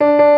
you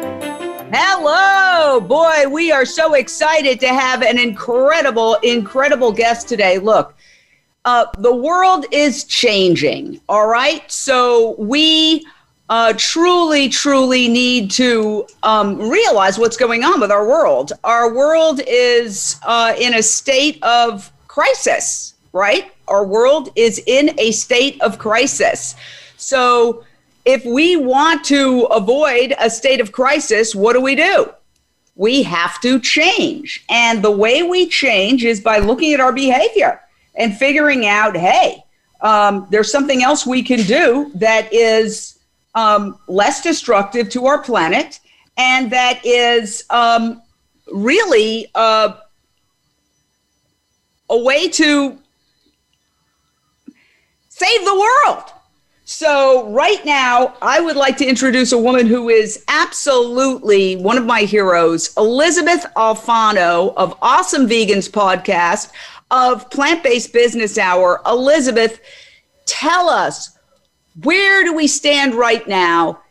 Hello, boy. We are so excited to have an incredible, incredible guest today. Look, uh, the world is changing, all right? So we uh, truly, truly need to um, realize what's going on with our world. Our world is uh, in a state of crisis, right? Our world is in a state of crisis. So, if we want to avoid a state of crisis, what do we do? We have to change. And the way we change is by looking at our behavior and figuring out hey, um, there's something else we can do that is um, less destructive to our planet and that is um, really uh, a way to save the world. So, right now, I would like to introduce a woman who is absolutely one of my heroes, Elysabeth Alfano of Awesome Vegans podcast of Plant Based Business Hour. Elysabeth, tell us where do we stand right now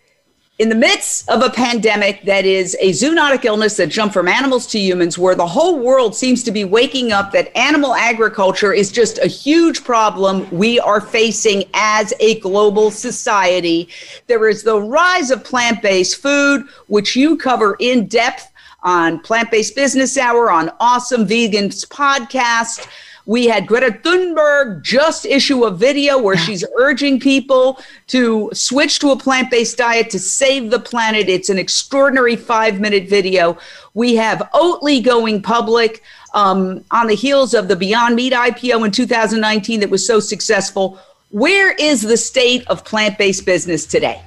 in the midst of a pandemic that is a zoonotic illness that jumped from animals to humans, where the whole world seems to be waking up that animal agriculture is just a huge problem we are facing as a global society. There is the rise of plant based food, which you cover in depth on Plant Based Business Hour, on Awesome Vegans podcast. We had Greta Thunberg just issue a video where she's urging people to switch to a plant based diet to save the planet. It's an extraordinary five minute video. We have Oatly going public um, on the heels of the Beyond Meat IPO in 2019 that was so successful. Where is the state of plant based business today?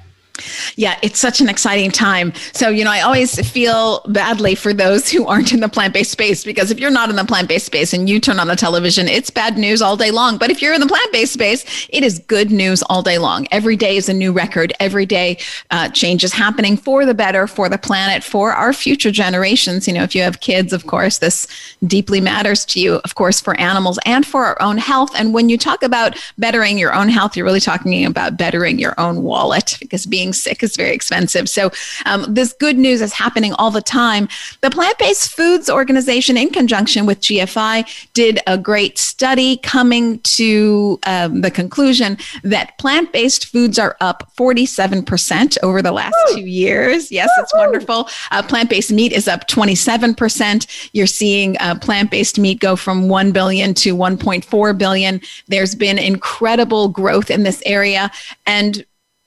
Yeah, it's such an exciting time. So, you know, I always feel badly for those who aren't in the plant based space because if you're not in the plant based space and you turn on the television, it's bad news all day long. But if you're in the plant based space, it is good news all day long. Every day is a new record. Every day, uh, change is happening for the better, for the planet, for our future generations. You know, if you have kids, of course, this deeply matters to you, of course, for animals and for our own health. And when you talk about bettering your own health, you're really talking about bettering your own wallet because being being sick is very expensive. So, um, this good news is happening all the time. The Plant Based Foods Organization, in conjunction with GFI, did a great study coming to um, the conclusion that plant based foods are up 47% over the last Woo! two years. Yes, Woo-hoo! it's wonderful. Uh, plant based meat is up 27%. You're seeing uh, plant based meat go from 1 billion to 1.4 billion. There's been incredible growth in this area. And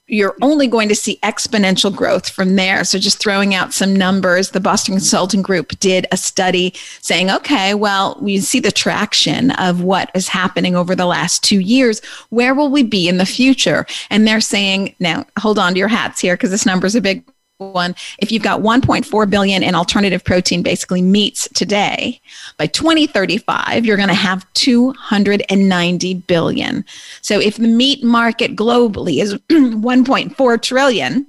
you're only going to see exponential growth from there. So, just throwing out some numbers, the Boston Consulting Group did a study saying, okay, well, we see the traction of what is happening over the last two years. Where will we be in the future? And they're saying, now hold on to your hats here because this number is a big one. If you've got 1.4 billion in alternative protein basically meats today by 2035 you're going to have 290 billion. So if the meat market globally is 1.4 trillion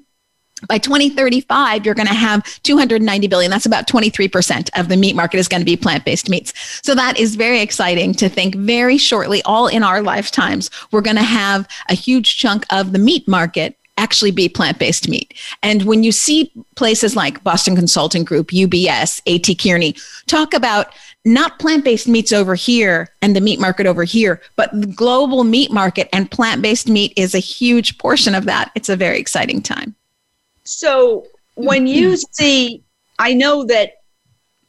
by 2035 you're going to have 290 billion. That's about 23% of the meat market is going to be plant-based meats. So that is very exciting to think very shortly all in our lifetimes we're going to have a huge chunk of the meat market actually be plant based meat. And when you see places like Boston Consulting Group, UBS, AT Kearney talk about not plant based meats over here and the meat market over here, but the global meat market and plant based meat is a huge portion of that. It's a very exciting time. So when you mm-hmm. see, I know that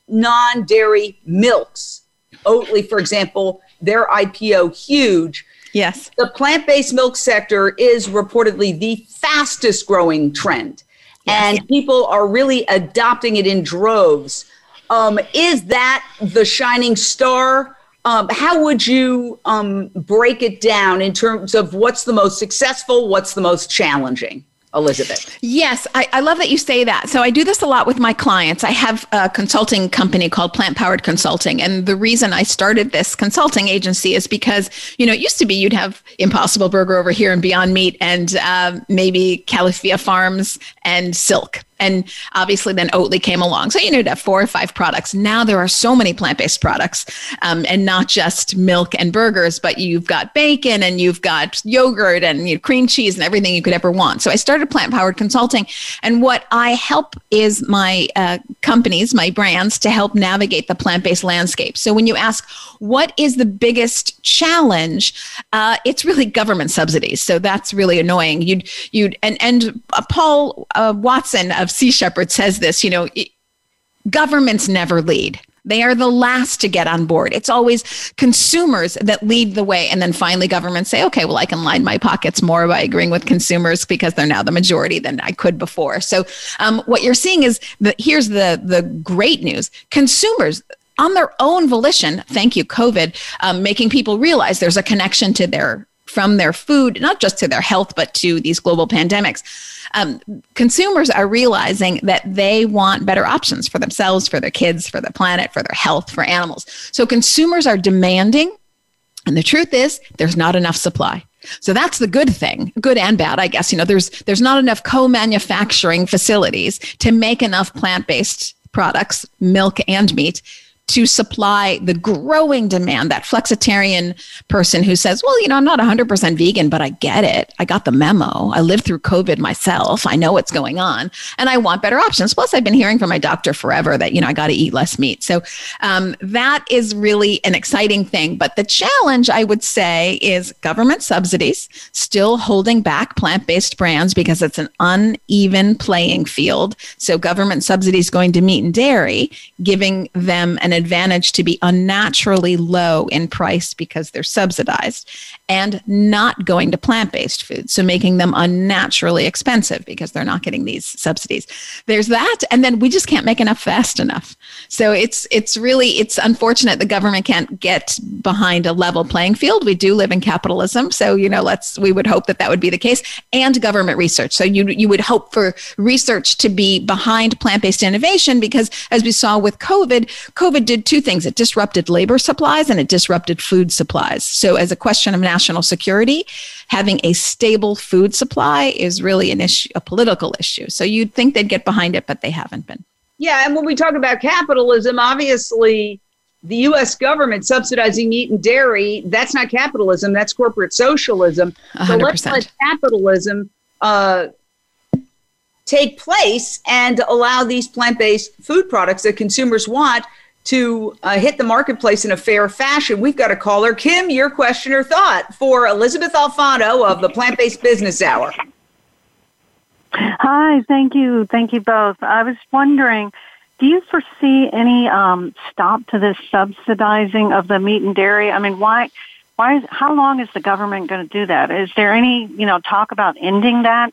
non dairy milks, Oatly, for example, their IPO huge Yes. The plant based milk sector is reportedly the fastest growing trend, yes. and people are really adopting it in droves. Um, is that the shining star? Um, how would you um, break it down in terms of what's the most successful, what's the most challenging? Elysabeth. Yes, I, I, love that you say that. So I do this a lot with my clients. I have a consulting company called Plant Powered Consulting. And the reason I started this consulting agency is because, you know, it used to be you'd have Impossible Burger over here and Beyond Meat and um, maybe Califia Farms and Silk. And obviously, then Oatly came along. So you to have four or five products. Now there are so many plant based products, um, and not just milk and burgers, but you've got bacon and you've got yogurt and you know, cream cheese and everything you could ever want. So I started Plant Powered Consulting. And what I help is my uh, companies, my brands, to help navigate the plant based landscape. So when you ask, what is the biggest challenge? Uh, it's really government subsidies. So that's really annoying. You'd, you'd, and, and uh, Paul uh, Watson of Sea Shepherd says this, you know, governments never lead. They are the last to get on board. It's always consumers that lead the way. And then finally, governments say, okay, well, I can line my pockets more by agreeing with consumers because they're now the majority than I could before. So, um, what you're seeing is that here's the, the great news consumers, on their own volition, thank you, COVID, um, making people realize there's a connection to their from their food, not just to their health, but to these global pandemics um, consumers are realizing that they want better options for themselves, for their kids, for the planet, for their health, for animals. So consumers are demanding, and the truth is, there's not enough supply. So that's the good thing, good and bad, I guess. You know, there's there's not enough co-manufacturing facilities to make enough plant-based products, milk and meat to supply the growing demand, that flexitarian person who says, well, you know, I'm not 100% vegan, but I get it. I got the memo. I lived through COVID myself. I know what's going on and I want better options. Plus, I've been hearing from my doctor forever that, you know, I got to eat less meat. So um, that is really an exciting thing. But the challenge, I would say, is government subsidies still holding back plant based brands because it's an uneven playing field. So government subsidies going to meat and dairy, giving them an advantage to be unnaturally low in price because they're subsidized and not going to plant based foods. So making them unnaturally expensive because they're not getting these subsidies. There's that. And then we just can't make enough fast enough. So it's, it's really, it's unfortunate the government can't get behind a level playing field. We do live in capitalism. So, you know, let's, we would hope that that would be the case and government research. So you, you would hope for research to be behind plant based innovation because as we saw with COVID, COVID did two things. It disrupted labor supplies and it disrupted food supplies. So, as a question of national security, having a stable food supply is really an issue, a political issue. So, you'd think they'd get behind it, but they haven't been. Yeah. And when we talk about capitalism, obviously, the US government subsidizing meat and dairy, that's not capitalism, that's corporate socialism. 100%. So let's let capitalism uh, take place and allow these plant based food products that consumers want to uh, hit the marketplace in a fair fashion. We've got a caller. Kim, your question or thought for Elysabeth Alfano of the Plant Based Business Hour. Hi, thank you. Thank you both. I was wondering, do you foresee any um, stop to this subsidizing of the meat and dairy? I mean, why? Why? Is, how long is the government going to do that? Is there any, you know, talk about ending that?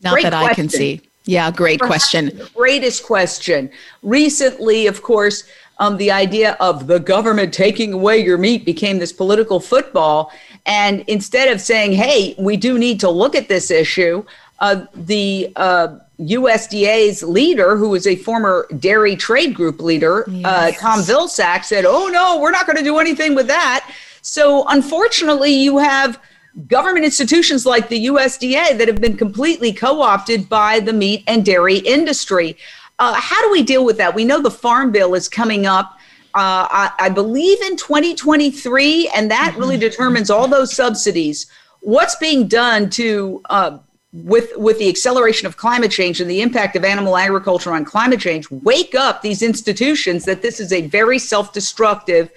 Not Great that question. I can see. Yeah, great Perhaps question. Greatest question. Recently, of course, um, the idea of the government taking away your meat became this political football. And instead of saying, hey, we do need to look at this issue, uh, the uh, USDA's leader, who was a former dairy trade group leader, uh, yes. uh, Tom Vilsack, said, oh, no, we're not going to do anything with that. So unfortunately, you have government institutions like the USDA that have been completely co opted by the meat and dairy industry. Uh, how do we deal with that? We know the Farm Bill is coming up. Uh, I, I, believe in 2023, and that mm-hmm. really determines all those subsidies. What's being done to uh, with with the acceleration of climate change and the impact of animal agriculture on climate change? Wake up these institutions that this is a very self-destructive,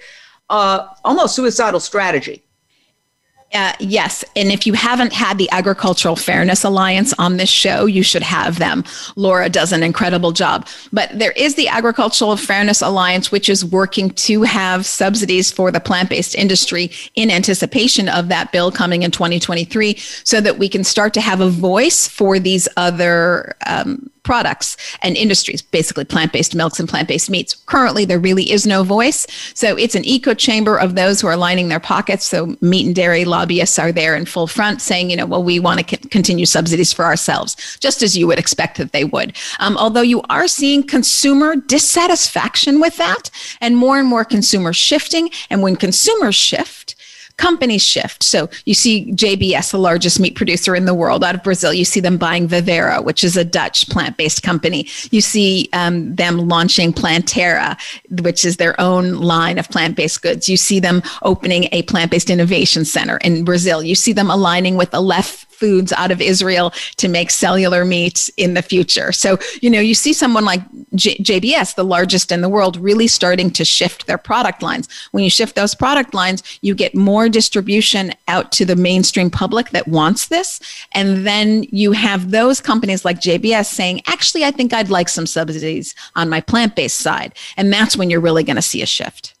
uh, almost suicidal strategy. Uh, yes. And if you haven't had the Agricultural Fairness Alliance on this show, you should have them. Laura does an incredible job. But there is the Agricultural Fairness Alliance, which is working to have subsidies for the plant based industry in anticipation of that bill coming in 2023 so that we can start to have a voice for these other um, products and industries, basically plant based milks and plant based meats. Currently, there really is no voice. So it's an echo chamber of those who are lining their pockets. So meat and dairy lobbyists are there in full front saying, you know, well, we want to c- continue subsidies for ourselves, just as you would expect that they would. Um, although you are seeing consumer dissatisfaction with that and more and more consumers shifting. And when consumers shift, companies shift. So you see JBS, the largest meat producer in the world out of Brazil. You see them buying Vivera, which is a Dutch plant based company. You see um, them launching Planterra, which is their own line of plant based goods. You see them opening a plant based innovation center in Brazil. You see them aligning with Aleph foods out of Israel to make cellular meat in the future. So, you know, you see someone like J- JBS, the largest in the world, really starting to shift their product lines. When you shift those product lines, you get more distribution out to the mainstream public that wants this. And then you have those companies like JBS saying, actually, I think I'd like some subsidies on my plant based side. And that's when you're really going to see a shift.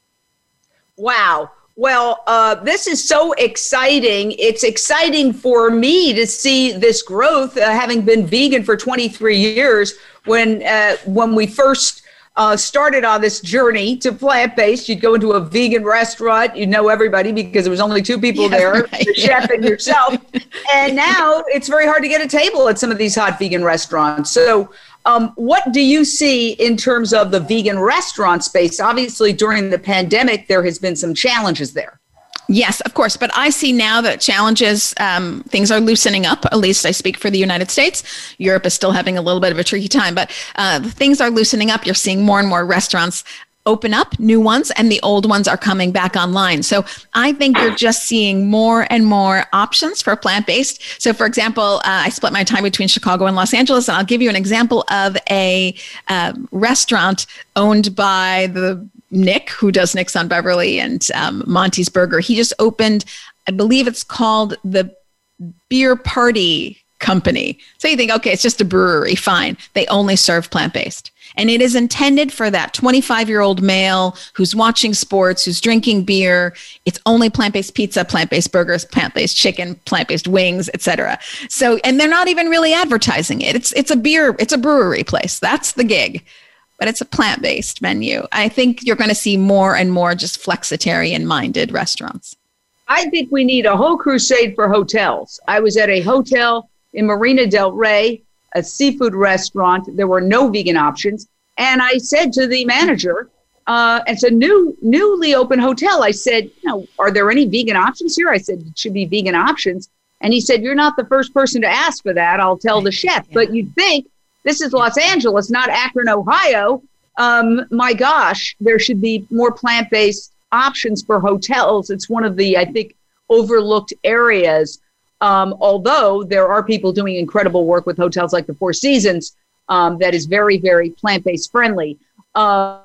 Wow. Well, uh, this is so exciting. It's exciting for me to see this growth, uh, having been vegan for 23 years. When uh, when we first uh, started on this journey to plant based, you'd go into a vegan restaurant, you'd know everybody because there was only two people yes, there, right, the yeah. chef and yourself. and now it's very hard to get a table at some of these hot vegan restaurants. So um, what do you see in terms of the vegan restaurant space? Obviously, during the pandemic, there has been some challenges there. Yes, of course. But I see now that challenges, um, things are loosening up. At least I speak for the United States. Europe is still having a little bit of a tricky time, but uh, things are loosening up. You're seeing more and more restaurants open up new ones and the old ones are coming back online. So I think you're just seeing more and more options for plant based. So, for example, uh, I split my time between Chicago and Los Angeles, and I'll give you an example of a uh, restaurant owned by the Nick, who does Nick's on Beverly and um, Monty's Burger. He just opened, I believe it's called the Beer Party Company. So you think, okay, it's just a brewery, fine. They only serve plant based. And it is intended for that 25 year old male who's watching sports, who's drinking beer. It's only plant based pizza, plant based burgers, plant based chicken, plant based wings, etc. So, and they're not even really advertising it. It's, it's a beer, it's a brewery place. That's the gig but it's a plant based menu. I think you're going to see more and more just flexitarian minded restaurants. I think we need a whole crusade for hotels. I was at a hotel in Marina Del Rey a seafood restaurant. There were no vegan options. And I said to the manager, uh, it's a new, newly open hotel. I said, you know, are there any vegan options here? I said, it should be vegan options. And he said, you're not the first person to ask for that. I'll tell the chef. Yeah. But you'd think this is Los Angeles, not Akron, Ohio. Um, my gosh, there should be more plant based options for hotels. It's one of the, I think, overlooked areas um, although there are people doing incredible work with hotels like the Four Seasons um, that is very, very plant based friendly. Um,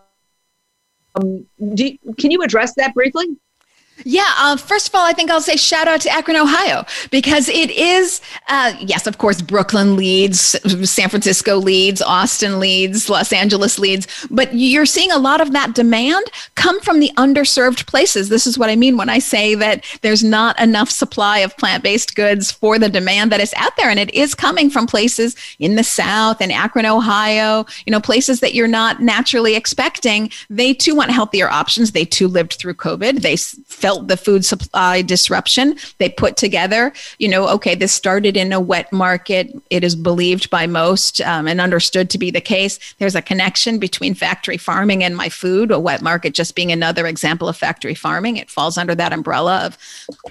do, can you address that briefly? Yeah, uh, first of all, I think I'll say shout out to Akron, Ohio, because it is, uh, yes, of course, Brooklyn leads, San Francisco leads, Austin leads, Los Angeles leads, but you're seeing a lot of that demand come from the underserved places. This is what I mean when I say that there's not enough supply of plant based goods for the demand that is out there. And it is coming from places in the South and Akron, Ohio, you know, places that you're not naturally expecting. They too want healthier options. They too lived through COVID. They felt the food supply disruption. They put together, you know, okay, this started in a wet market. It is believed by most um, and understood to be the case. There's a connection between factory farming and my food, a wet market just being another example of factory farming. It falls under that umbrella of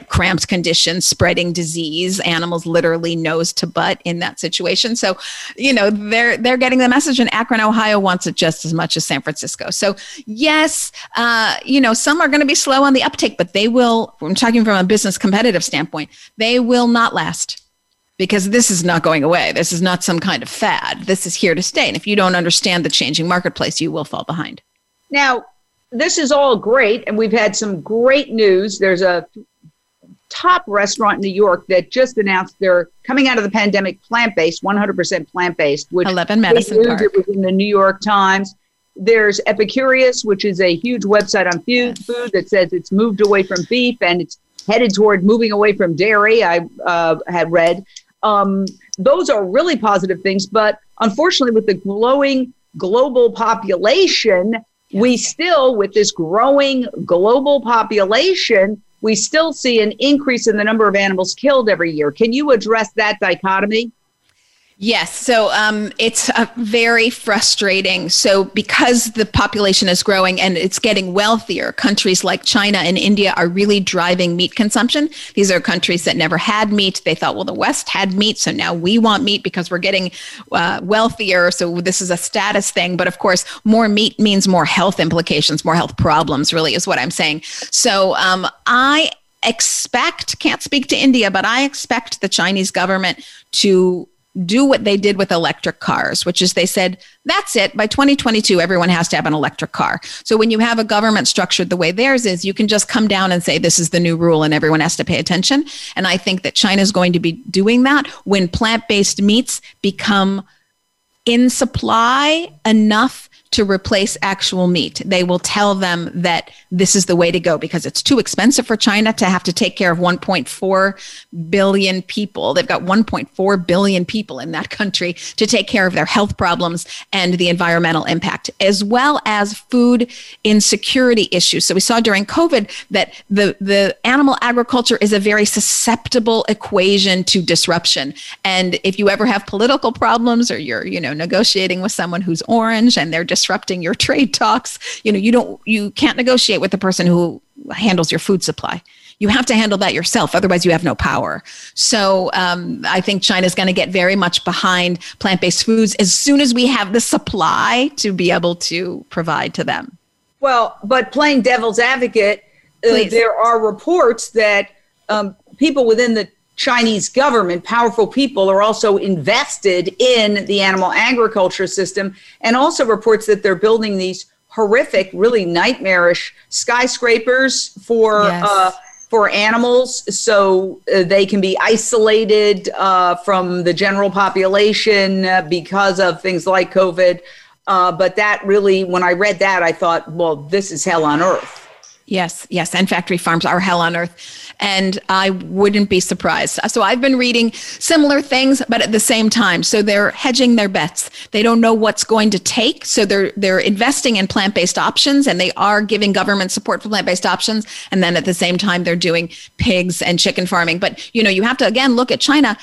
cramped conditions, spreading disease, animals literally nose to butt in that situation. So, you know, they're they're getting the message, and Akron, Ohio wants it just as much as San Francisco. So, yes, uh, you know, some are going to be slow on the uptake, but they will, I'm talking from a business competitive standpoint, they will not last because this is not going away. This is not some kind of fad. This is here to stay. And if you don't understand the changing marketplace, you will fall behind. Now, this is all great, and we've had some great news. There's a top restaurant in New York that just announced they're coming out of the pandemic plant based, 100% plant based, which 11 Madison Park. It was in the New York Times. There's Epicurious, which is a huge website on food, food that says it's moved away from beef and it's headed toward moving away from dairy. I uh, had read. Um, those are really positive things, but unfortunately, with the growing global population, we still, with this growing global population, we still see an increase in the number of animals killed every year. Can you address that dichotomy? Yes. So um, it's very frustrating. So, because the population is growing and it's getting wealthier, countries like China and India are really driving meat consumption. These are countries that never had meat. They thought, well, the West had meat. So now we want meat because we're getting uh, wealthier. So, this is a status thing. But of course, more meat means more health implications, more health problems, really, is what I'm saying. So, um, I expect, can't speak to India, but I expect the Chinese government to do what they did with electric cars, which is they said, that's it. By 2022, everyone has to have an electric car. So when you have a government structured the way theirs is, you can just come down and say, this is the new rule and everyone has to pay attention. And I think that China is going to be doing that when plant based meats become in supply enough to replace actual meat. They will tell them that this is the way to go because it's too expensive for China to have to take care of 1.4 billion people. They've got 1.4 billion people in that country to take care of their health problems and the environmental impact, as well as food insecurity issues. So we saw during COVID that the, the animal agriculture is a very susceptible equation to disruption. And if you ever have political problems or you're, you know, negotiating with someone who's orange and they're just disrupting your trade talks. You know, you don't you can't negotiate with the person who handles your food supply. You have to handle that yourself, otherwise you have no power. So um, I think China is going to get very much behind plant-based foods as soon as we have the supply to be able to provide to them. Well, but playing devil's advocate, uh, there are reports that um, people within the Chinese government, powerful people, are also invested in the animal agriculture system, and also reports that they're building these horrific, really nightmarish skyscrapers for. Yes. Uh, for animals, so uh, they can be isolated uh, from the general population uh, because of things like COVID. Uh, but that really, when I read that, I thought, well, this is hell on earth. Yes, yes. And factory farms are hell on earth and I wouldn't be surprised. So I've been reading similar things, but at the same time, so they're hedging their bets. They don't know what's going to take, so they're they're investing in plant-based options, and they are giving government support for plant-based options. And then at the same time, they're doing pigs and chicken farming. But you know, you have to again look at China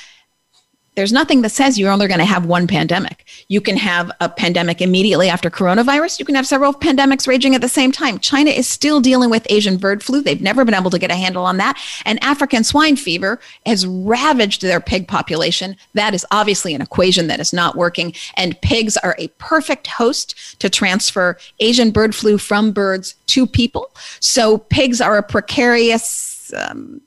there's nothing that says you're only going to have one pandemic. You can have a pandemic immediately after coronavirus. You can have several pandemics raging at the same time. China is still dealing with Asian bird flu. They've never been able to get a handle on that. And African swine fever has ravaged their pig population. That is obviously an equation that is not working. And pigs are a perfect host to transfer Asian bird flu from birds to people. So pigs are a precarious um,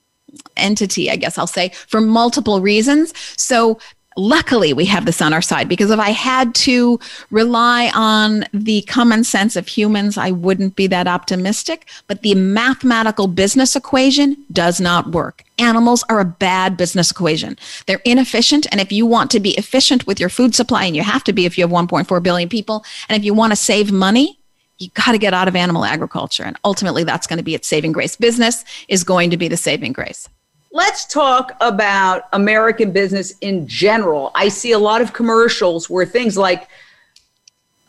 entity, I guess I'll say, for multiple reasons. So luckily we have this on our side because if I had to rely on the common sense of humans, I wouldn't be that optimistic. But the mathematical business equation does not work. Animals are a bad business equation. They're inefficient. And if you want to be efficient with your food supply, and you have to be if you have 1.4 billion people, and if you want to save money, you got to get out of animal agriculture. And ultimately, that's going to be its saving grace. Business is going to be the saving grace. Let's talk about American business in general. I see a lot of commercials where things like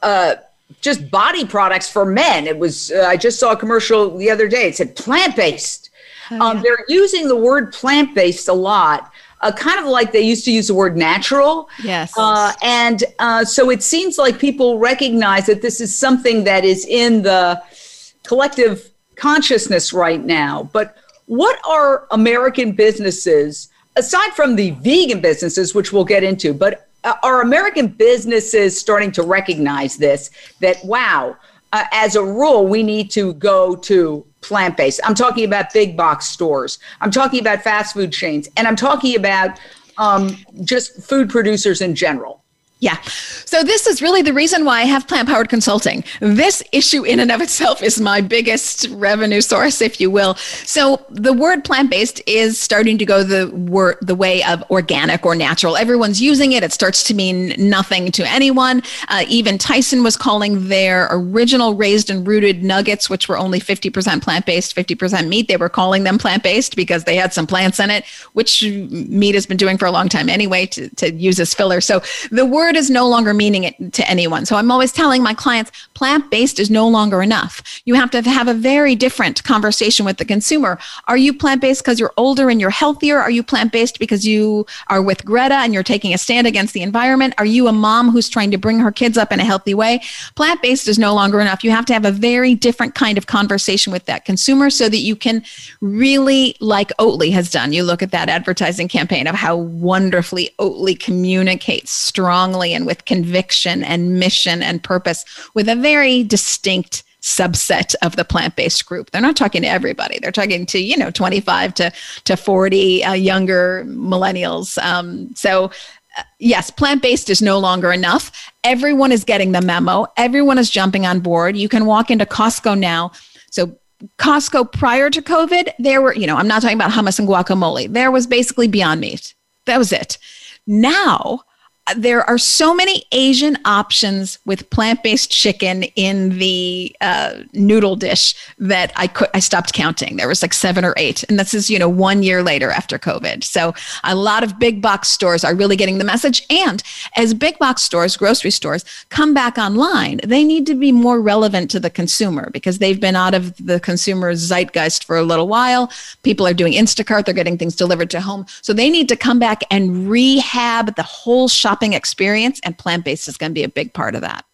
uh, just body products for men. It was, uh, I just saw a commercial the other day. It said plant based. Oh, um, yeah. um, they're using the word plant based a lot uh, kind of like they used to use the word natural. Yes. Uh, and uh, so it seems like people recognize that this is something that is in the collective consciousness right now. But what are American businesses, aside from the vegan businesses, which we'll get into, but uh, are American businesses starting to recognize this that, wow, uh, as a rule, we need to go to plant based. I'm talking about big box stores. I'm talking about fast food chains. And I'm talking about um, just food producers in general. Yeah. So this is really the reason why I have plant powered consulting. This issue in and of itself is my biggest revenue source, if you will. So the word plant based is starting to go the word the way of organic or natural. Everyone's using it. It starts to mean nothing to anyone. Uh, even Tyson was calling their original raised and rooted nuggets, which were only 50% plant based, 50% meat. They were calling them plant based because they had some plants in it, which meat has been doing for a long time anyway to, to use as filler. So the word is no longer meaning it to anyone. So I'm always telling my clients plant based is no longer enough. You have to have a very different conversation with the consumer. Are you plant based because you're older and you're healthier? Are you plant based because you are with Greta and you're taking a stand against the environment? Are you a mom who's trying to bring her kids up in a healthy way? Plant based is no longer enough. You have to have a very different kind of conversation with that consumer so that you can really, like Oatly has done, you look at that advertising campaign of how wonderfully Oatly communicates strongly and with conviction and mission and purpose with a very distinct subset of the plant-based group. They're not talking to everybody. They're talking to you know 25 to to 40 uh, younger millennials. Um, so uh, yes, plant based is no longer enough. Everyone is getting the memo. Everyone is jumping on board. You can walk into Costco now. So, Costco prior to COVID, there were, you know, I'm not talking about hummus and guacamole. There was basically Beyond Meat. That was it. Now, there are so many Asian options with plant-based chicken in the uh, noodle dish that I could I stopped counting. There was like seven or eight, and this is you know one year later after COVID. So a lot of big box stores are really getting the message. And as big box stores, grocery stores come back online, they need to be more relevant to the consumer because they've been out of the consumer's zeitgeist for a little while. People are doing Instacart; they're getting things delivered to home, so they need to come back and rehab the whole shop shopping experience, and plant based is going to be a big part of that.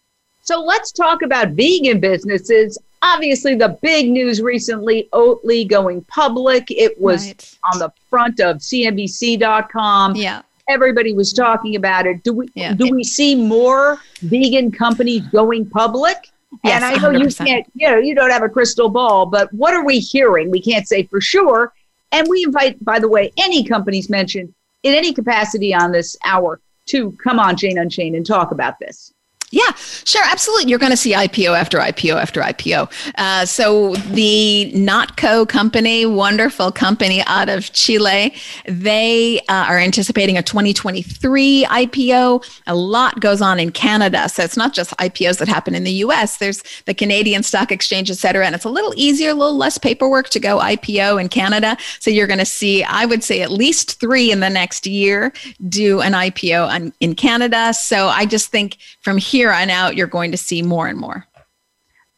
So let's talk about vegan businesses. Obviously, the big news recently Oatly going public. It was right. on the front of CNBC.com. Yeah. Everybody was talking about it. Do we yeah. do we see more vegan companies going public? Yes, and I know 100%. you can't, you know, you don't have a crystal ball, but what are we hearing? We can't say for sure. And we invite, by the way, any companies mentioned in any capacity on this hour to come on Jane Unchained and talk about this. Yeah, sure, absolutely. You're going to see IPO after IPO after IPO. Uh, so the Notco company, wonderful company out of Chile, they uh, are anticipating a 2023 IPO. A lot goes on in Canada, so it's not just IPOs that happen in the U.S. There's the Canadian Stock Exchange, et cetera, and it's a little easier, a little less paperwork to go IPO in Canada. So you're going to see, I would say, at least three in the next year do an IPO on, in Canada. So I just think from here here on out, you're going to see more and more.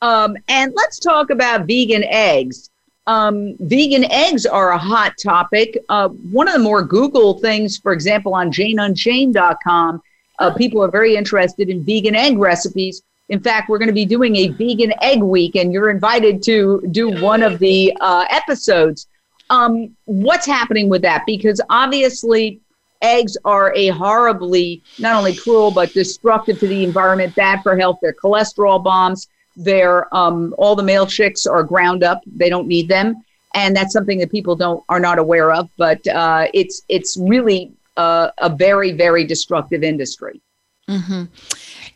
Um, and let's talk about vegan eggs. Um, vegan eggs are a hot topic. Uh, one of the more Google things, for example, on JaneUnchained.com, uh, people are very interested in vegan egg recipes. In fact, we're going to be doing a vegan egg week, and you're invited to do one of the uh, episodes. Um, what's happening with that? Because obviously, eggs are a horribly not only cruel but destructive to the environment, bad for health. They're cholesterol bombs. They're um, all the male chicks are ground up. They don't need them, and that's something that people don't are not aware of. But uh, it's it's really uh, a very very destructive industry. Mm-hmm.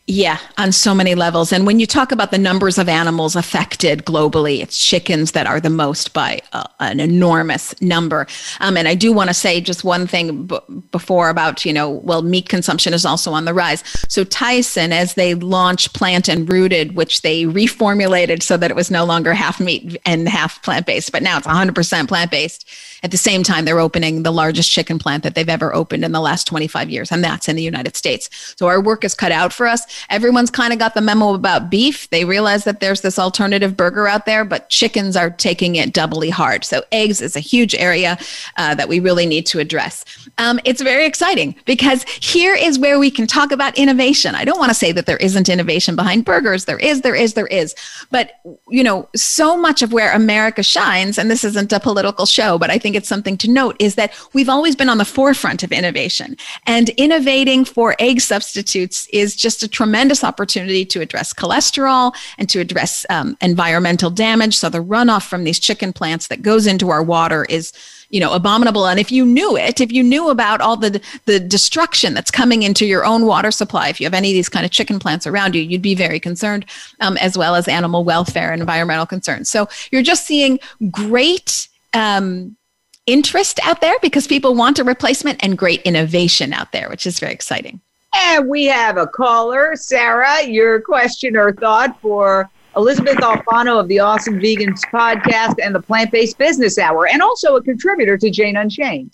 Yeah, on so many levels. And when you talk about the numbers of animals affected globally, it's chickens that are the most by uh, an enormous number. Um, and I do want to say just one thing b- before about, you know, well, meat consumption is also on the rise. So Tyson, as they launched Plant and Rooted, which they reformulated so that it was no longer half meat and half plant based, but now it's 100% plant based at the same time, they're opening the largest chicken plant that they've ever opened in the last 25 years, and that's in the United States. So our work is cut out for us. Everyone's kind of got the memo about beef. They realize that there's this alternative burger out there, but chickens are taking it doubly hard. So eggs is a huge area uh, that we really need to address. Um, it's very exciting because here is where we can talk about innovation. I don't want to say that there isn't innovation behind burgers. There is, there is, there is. But, you know, so much of where America shines, and this isn't a political show, but I think think it's something to note is that we've always been on the forefront of innovation. And innovating for egg substitutes is just a tremendous opportunity to address cholesterol and to address um, environmental damage. So the runoff from these chicken plants that goes into our water is you know abominable and if you knew it if you knew about all the the destruction that's coming into your own water supply if you have any of these kind of chicken plants around you you'd be very concerned um, as well as animal welfare and environmental concerns so you're just seeing great um, interest out there because people want a replacement and great innovation out there, which is very exciting. And we have a caller, Sarah. Your question or thought for Elysabeth Alfano of the Awesome Vegans podcast and the Plant Based Business Hour, and also a contributor to Jane Unchained.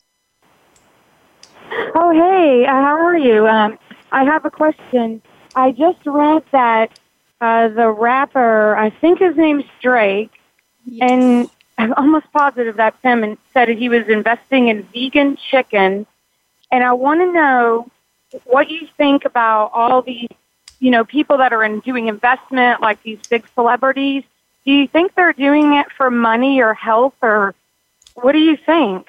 Oh, hey, uh, how are you? Um, I have a question. I just read that uh, the rapper, I think his name's Drake, yes. and I'm almost positive that's him, and said he was investing in vegan chicken. And I want to know what you think about all these, you know, people that are in doing investment, like these big celebrities. Do you think they're doing it for money or health, or what do you think?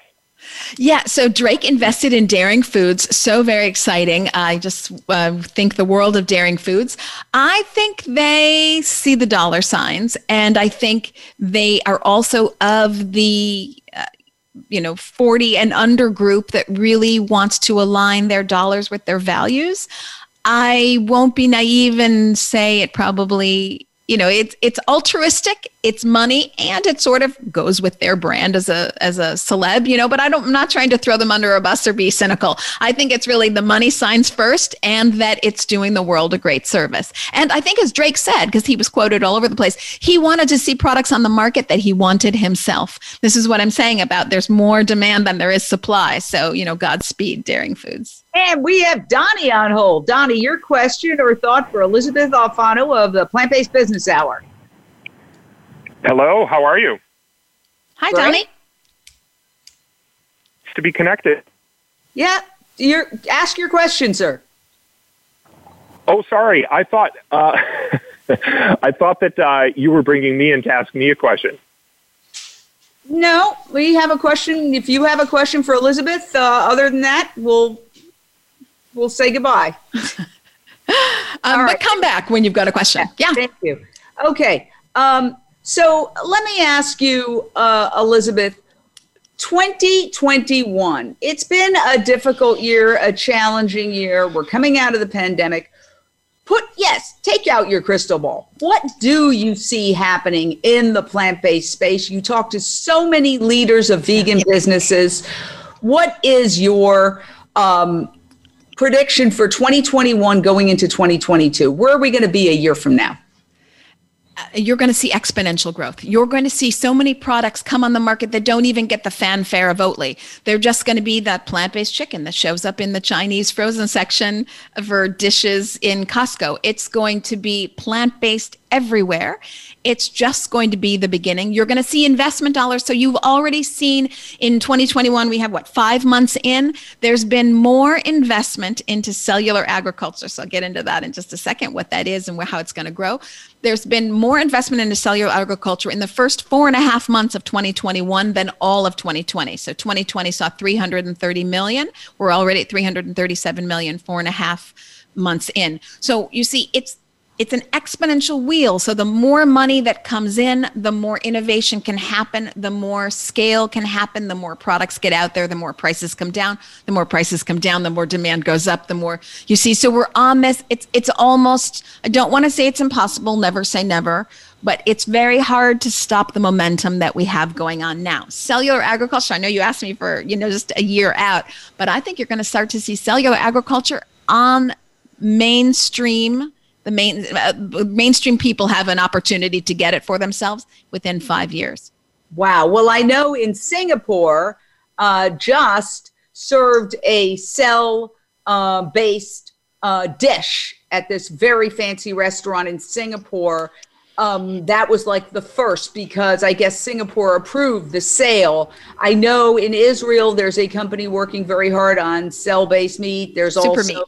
Yeah, so Drake invested in Daring Foods. So very exciting. I just uh, think the world of Daring Foods. I think they see the dollar signs, and I think they are also of the. Uh, you know 40 and under group that really wants to align their dollars with their values i won't be naive and say it probably you know it's it's altruistic it's money and it sort of goes with their brand as a as a celeb you know but i don't i'm not trying to throw them under a bus or be cynical. I think it's really the money signs first and that it's doing the world a great service. And i think as drake said because he was quoted all over the place he wanted to see products on the market that he wanted himself. This is what i'm saying about there's more demand than there is supply. So you know godspeed daring foods. And we have Donnie on hold. Donnie, your question or thought for Elysabeth Alfano of the Plant Based Business Hour. Hello, how are you? Hi, Great. Donnie. Nice to be connected. Yeah, you ask your question, sir. Oh, sorry. I thought uh, I thought that uh, you were bringing me in to ask me a question. No, we have a question. If you have a question for Elysabeth, uh, other than that, we'll we'll say goodbye. um, right. But come back when you've got a question. Yeah. Thank you. Okay. Um, so let me ask you, uh, Elysabeth. 2021. It's been a difficult year, a challenging year. We're coming out of the pandemic. Put, yes, take out your crystal ball. What do you see happening in the plant based space? You talk to so many leaders of vegan businesses. What is your um, prediction for 2021 going into 2022? Where are we going to be a year from now? Uh, you're going to see exponential growth. You're going to see so many products come on the market that don't even get the fanfare of Oatly. They're just going to be that plant based chicken that shows up in the Chinese frozen section for dishes in Costco. It's going to be plant based everywhere. It's just going to be the beginning. You're going to see investment dollars. So you've already seen in 2021, we have what, five months in? There's been more investment into cellular agriculture. So I'll get into that in just a second, what that is and how it's going to grow. There's been more investment into cellular agriculture in the first four and a half months of 2021 than all of 2020. So 2020 saw 330 million. We're already at 337 million, four and a half months in. So you see, it's it's an exponential wheel. So the more money that comes in, the more innovation can happen, the more scale can happen, the more products get out there, the more prices come down, the more prices come down, the more demand goes up, the more you see. So we're on this. It's it's almost I don't want to say it's impossible, never say never, but it's very hard to stop the momentum that we have going on now. Cellular agriculture, I know you asked me for, you know, just a year out, but I think you're going to start to see cellular agriculture on mainstream the main uh, mainstream people have an opportunity to get it for themselves within five years. Wow. Well, I know in Singapore, uh, just served a cell uh, based uh, dish at this very fancy restaurant in Singapore. Um, that was like the first because I guess Singapore approved the sale. I know in Israel there's a company working very hard on cell based meat. There's Super also meat.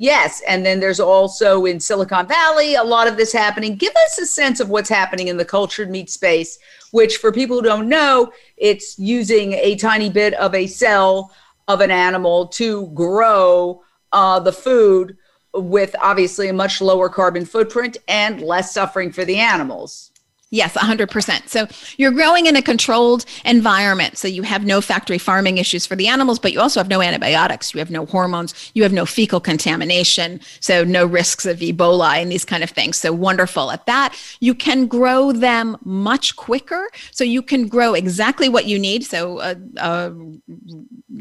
Yes, and then there's also in Silicon Valley a lot of this happening. Give us a sense of what's happening in the cultured meat space, which for people who don't know, it's using a tiny bit of a cell of an animal to grow uh, the food with obviously a much lower carbon footprint and less suffering for the animals. Yes, 100%. So you're growing in a controlled environment. So you have no factory farming issues for the animals, but you also have no antibiotics. You have no hormones. You have no fecal contamination. So no risks of Ebola and these kind of things. So wonderful at that. You can grow them much quicker. So you can grow exactly what you need. So, uh, uh,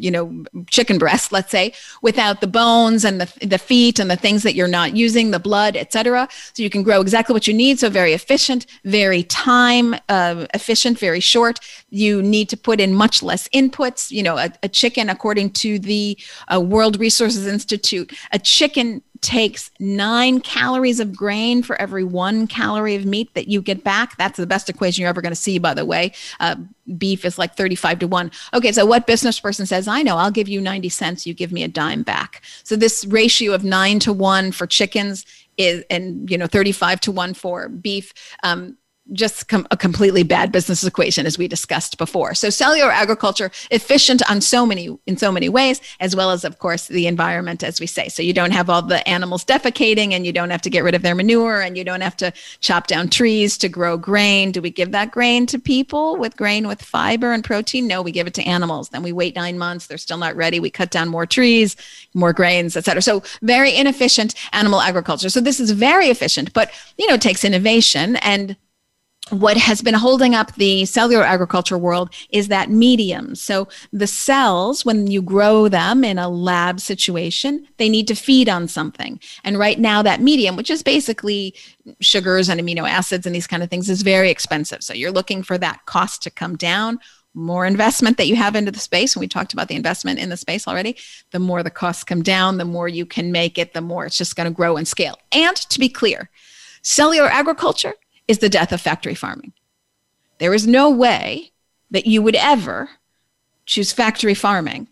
you know, chicken breast, let's say, without the bones and the, the feet and the things that you're not using, the blood, etc. So you can grow exactly what you need. So very efficient, very time uh, efficient, very short. You need to put in much less inputs. You know, a, a chicken, according to the uh, World Resources Institute, a chicken takes nine calories of grain for every one calorie of meat that you get back. That's the best equation you're ever going to see, by the way. Uh, beef is like 35 to 1. Okay, so what business person says, I know, I'll give you 90 cents, you give me a dime back. So this ratio of 9 to 1 for chickens is, and, you know, 35 to 1 for beef. Um, just com- a completely bad business equation as we discussed before. So cellular agriculture efficient on so many in so many ways as well as of course the environment as we say. So you don't have all the animals defecating and you don't have to get rid of their manure and you don't have to chop down trees to grow grain. Do we give that grain to people with grain with fiber and protein? No we give it to animals. Then we wait nine months they're still not ready we cut down more trees more grains etc so very inefficient animal agriculture. So this is very efficient but you know it takes innovation and what has been holding up the cellular agriculture world is that medium. So the cells, when you grow them in a lab situation, they need to feed on something. And right now, that medium, which is basically sugars and amino acids and these kind of things, is very expensive. So you're looking for that cost to come down. More investment that you have into the space, and we talked about the investment in the space already, the more the costs come down, the more you can make it, the more it's just going to grow and scale. And to be clear, cellular agriculture is the death of factory farming. There is no way that you would ever choose factory farming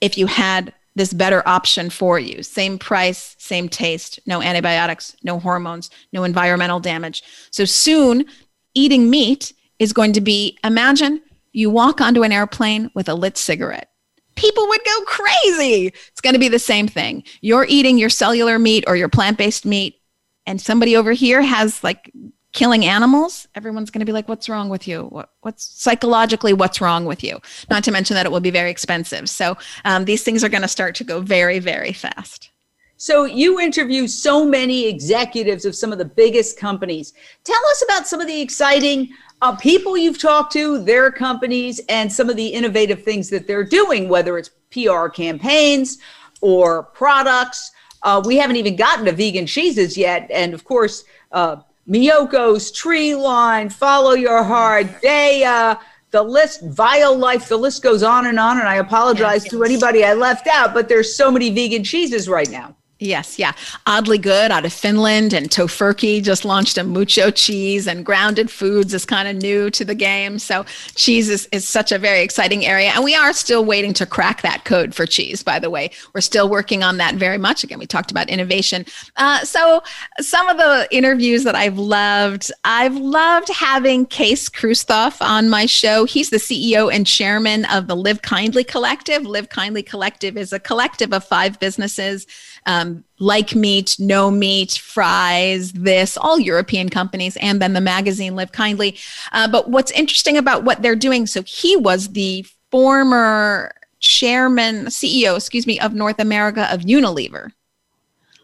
if you had this better option for you. Same price, same taste, no antibiotics, no hormones, no environmental damage. So soon, eating meat is going to be imagine you walk onto an airplane with a lit cigarette. People would go crazy. It's going to be the same thing. You're eating your cellular meat or your plant based meat, and somebody over here has like killing animals, everyone's going to be like, what's wrong with you? What, what's psychologically, what's wrong with you? Not to mention that it will be very expensive. So um, these things are going to start to go very, very fast. So you interview so many executives of some of the biggest companies. Tell us about some of the exciting uh, people you've talked to, their companies, and some of the innovative things that they're doing, whether it's PR campaigns or products. Uh, we haven't even gotten to vegan cheeses yet. And of course, uh, Miyoko's Treeline, Follow Your Heart, Daiya, the list, Vile Violife, the list goes on and on. And I apologize yes, yes. to anybody I left out, but there's so many vegan cheeses right now. Yes, yeah. Oddly Good out of Finland and Tofurky just launched a mucho cheese and grounded foods is kind of new to the game. So cheese is, is such a very exciting area. And we are still waiting to crack that code for cheese, by the way. We're still working on that very much. Again, we talked about innovation. Uh, so some of the interviews that I've loved, I've loved having Kees Kruythoff on my show. He's the CEO and chairman of the Live Kindly Collective. Live Kindly Collective is a collective of five businesses um, like meat, no meat, fries, this, all European companies, and then the magazine Live Kindly. Uh, but what's interesting about what they're doing, so he was the former chairman, CEO, excuse me, of North America of Unilever,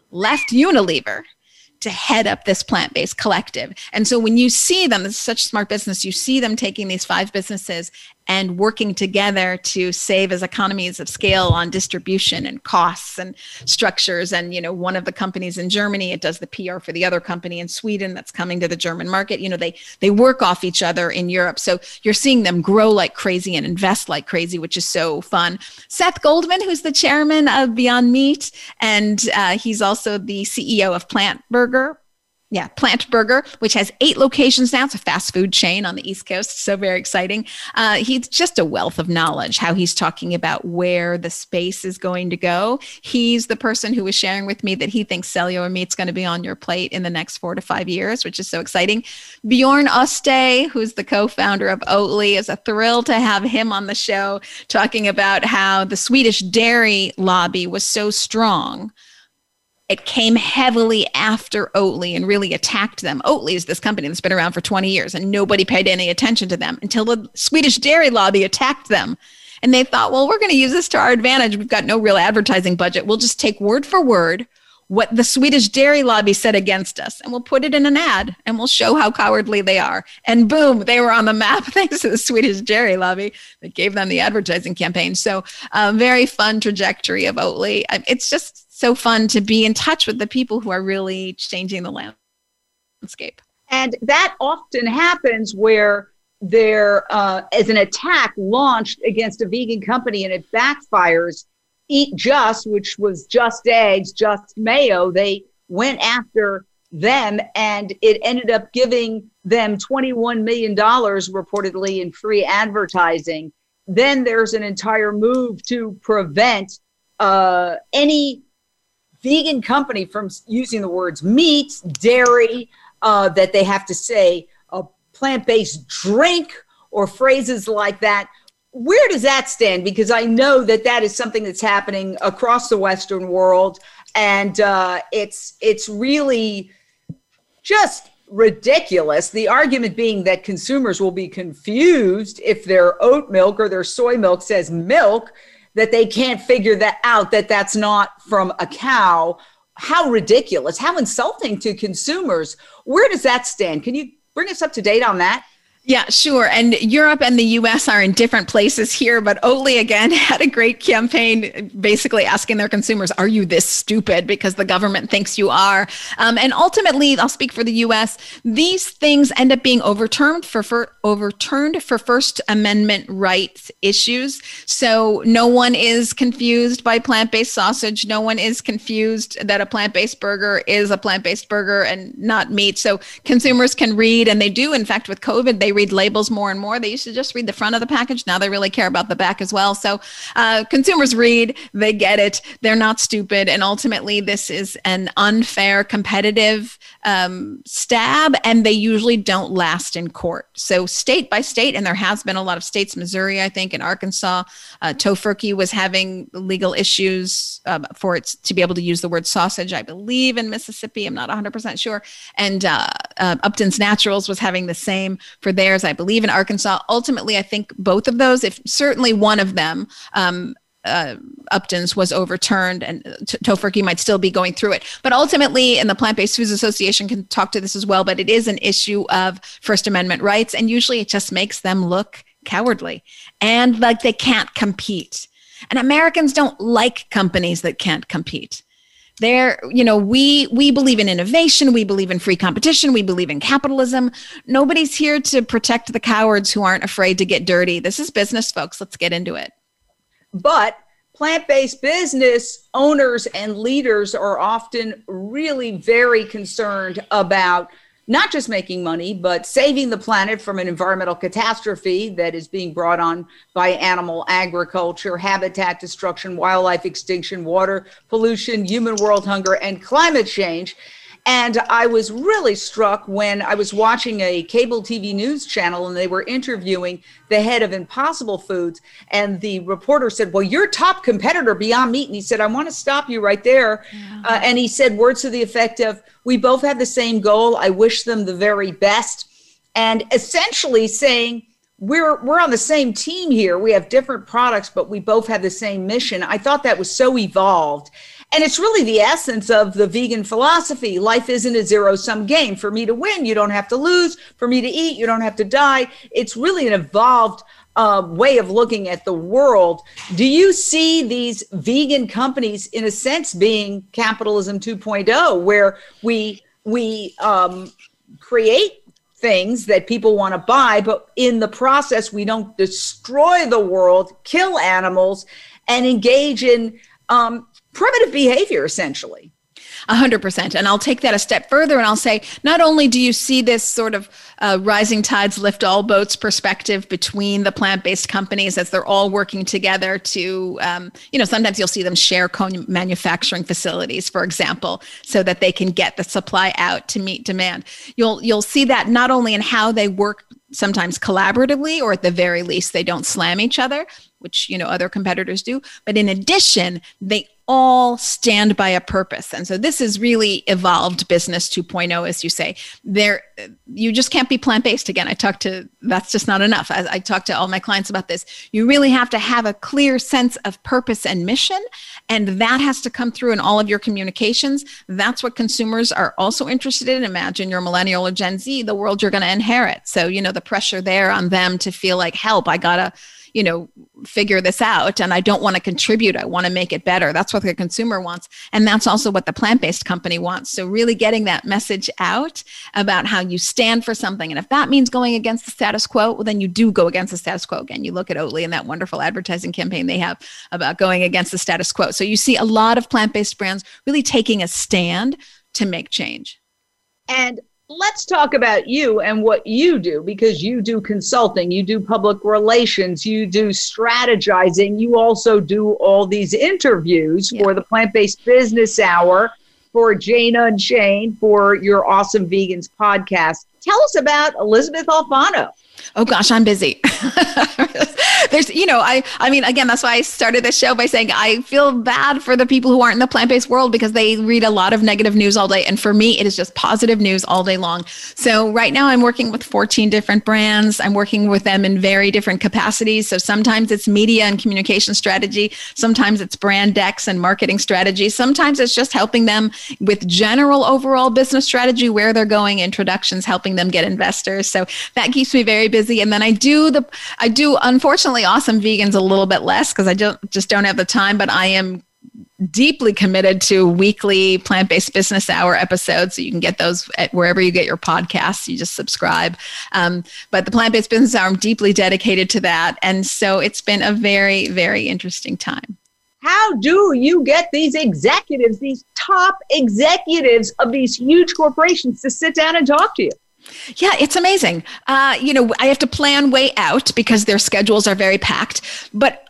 left Unilever to head up this plant-based collective. And so when you see them, is such smart business, you see them taking these five businesses and working together to save as economies of scale on distribution and costs and structures. And you know one of the companies in germany it does the pr for the other company in sweden that's coming to the german market. You know they they work off each other in europe. So you're seeing them grow like crazy and invest like crazy which is so fun. Seth goldman who's the chairman of beyond meat and uh, he's also the ceo of plant burger yeah, Plant Burger, which has eight locations now. It's a fast food chain on the East Coast. So very exciting. Uh, he's just a wealth of knowledge, how he's talking about where the space is going to go. He's the person who was sharing with me that he thinks cellular meat's going to be on your plate in the next four to five years, which is so exciting. Bjorn Oste, who's the co-founder of Oatly, is a thrill to have him on the show talking about how the Swedish dairy lobby was so strong it came heavily after Oatly and really attacked them. Oatly is this company that's been around for 20 years and nobody paid any attention to them until the Swedish dairy lobby attacked them. And they thought, well, we're going to use this to our advantage. We've got no real advertising budget. We'll just take word for word what the Swedish dairy lobby said against us and we'll put it in an ad and we'll show how cowardly they are. And boom, they were on the map thanks to the Swedish dairy lobby that gave them the advertising campaign. So, um, very fun trajectory of Oatly. It's just so fun to be in touch with the people who are really changing the landscape. And that often happens where there uh, is an attack launched against a vegan company and it backfires. Eat Just, which was just eggs, just mayo, they went after them and it ended up giving them $21 million reportedly in free advertising. Then there's an entire move to prevent uh, any vegan company from using the words meat, dairy, uh, that they have to say a plant based drink or phrases like that. Where does that stand? Because I know that that is something that's happening across the Western world, and uh, it's it's really just ridiculous. The argument being that consumers will be confused if their oat milk or their soy milk says milk, that they can't figure that out, that that's not from a cow. How ridiculous, how insulting to consumers. Where does that stand? Can you bring us up to date on that? Yeah, sure. And Europe and the US are in different places here, but Oatly again had a great campaign basically asking their consumers, Are you this stupid? Because the government thinks you are. Um, and ultimately, I'll speak for the US, these things end up being overturned for, for overturned for First Amendment rights issues. So no one is confused by plant based sausage. No one is confused that a plant based burger is a plant based burger and not meat. So consumers can read, and they do, in fact, with COVID, they read labels more and more. They used to just read the front of the package. Now they really care about the back as well. So uh, consumers read, they get it. They're not stupid. And ultimately, this is an unfair competitive um, stab, and they usually don't last in court. So state by state, and there has been a lot of states, Missouri, I think, and Arkansas, uh, Tofurky was having legal issues um, for it to be able to use the word sausage, I believe, in Mississippi. I'm not 100% sure. And uh, uh, Upton's Naturals was having the same for their I believe, in Arkansas. Ultimately, I think both of those, if certainly one of them, um, uh, Upton's was overturned, and T- Tofurky might still be going through it. But ultimately, and the Plant Based Foods Association can talk to this as well, but it is an issue of First Amendment rights, and usually it just makes them look cowardly and like they can't compete. And Americans don't like companies that can't compete there you know we we believe in innovation. We believe in free competition. We believe in capitalism. Nobody's here to protect the cowards who aren't afraid to get dirty. This is business folks. Let's get into it. But plant-based business owners and leaders are often really very concerned about not just making money, but saving the planet from an environmental catastrophe that is being brought on by animal agriculture, habitat destruction, wildlife extinction, water pollution, human world hunger, and climate change. And I was really struck when I was watching a cable TV news channel and they were interviewing the head of Impossible Foods. And the reporter said, Well, your top competitor, Beyond Meat. And he said, I want to stop you right there. Yeah. Uh, and he said words to the effect of, We both have the same goal. I wish them the very best. And essentially saying, we're we're on the same team here. We have different products, but we both have the same mission. I thought that was so evolved. And it's really the essence of the vegan philosophy. Life isn't a zero sum game. For me to win, you don't have to lose. For me to eat, you don't have to die. It's really an evolved uh, way of looking at the world. Do you see these vegan companies, in a sense, being capitalism 2.0, where we we um, create things that people want to buy, but in the process, we don't destroy the world, kill animals, and engage in um, primitive behavior, essentially. A hundred percent. And I'll take that a step further and I'll say, not only do you see this sort of uh, rising tides lift all boats perspective between the plant-based companies as they're all working together to, um, you know, sometimes you'll see them share co-manufacturing facilities, for example, so that they can get the supply out to meet demand. You'll you'll see that not only in how they work sometimes collaboratively or at the very least they don't slam each other which you know other competitors do. But in addition they all stand by a purpose. And so this is really evolved business 2.0 as you say. There you just can't be plant-based again. I talk to that's just not enough. I, I talk to all my clients about this. You really have to have a clear sense of purpose and mission and that has to come through in all of your communications. That's what consumers are also interested in. Imagine you're millennial or gen z the world you're going to inherit. So you know the pressure there on them to feel like help i gotta you know, figure this out and I don't want to contribute. I want to make it better. That's what the consumer wants. And that's also what the plant based company wants. So, really getting that message out about how you stand for something. And if that means going against the status quo, well, then you do go against the status quo again. You look at Oatly and that wonderful advertising campaign they have about going against the status quo. So, you see a lot of plant based brands really taking a stand to make change. And let's talk about you and what you do because you do consulting, you do public relations, you do strategizing, you also do all these interviews yeah. for the Plant Based Business Hour, for Jane Unchained, for your Awesome Vegans podcast. Tell us about Elysabeth Alfano. Oh gosh, I'm busy. there's you know i i mean again that's why i started this show by saying i feel bad for the people who aren't in the plant-based world because they read a lot of negative news all day. And for me it is just positive news all day long. So right now i'm working with 14 different brands. I'm working with them in very different capacities. So sometimes it's media and communication strategy. Sometimes it's brand decks and marketing strategy. Sometimes it's just helping them with general overall business strategy where they're going introductions helping them get investors. So that keeps me very busy. And then i do the i do unfortunately awesome vegans a little bit less because I don't just don't have the time, but I am deeply committed to weekly plant-based business hour episodes. So you can get those at wherever you get your podcasts. You just subscribe. Um, but the plant-based business hour i'm deeply dedicated to that. And so it's been a very very interesting time. How do you get these executives these top executives of these huge corporations to sit down and talk to you yeah, it's amazing. Uh, you know, I have to plan way out because their schedules are very packed, but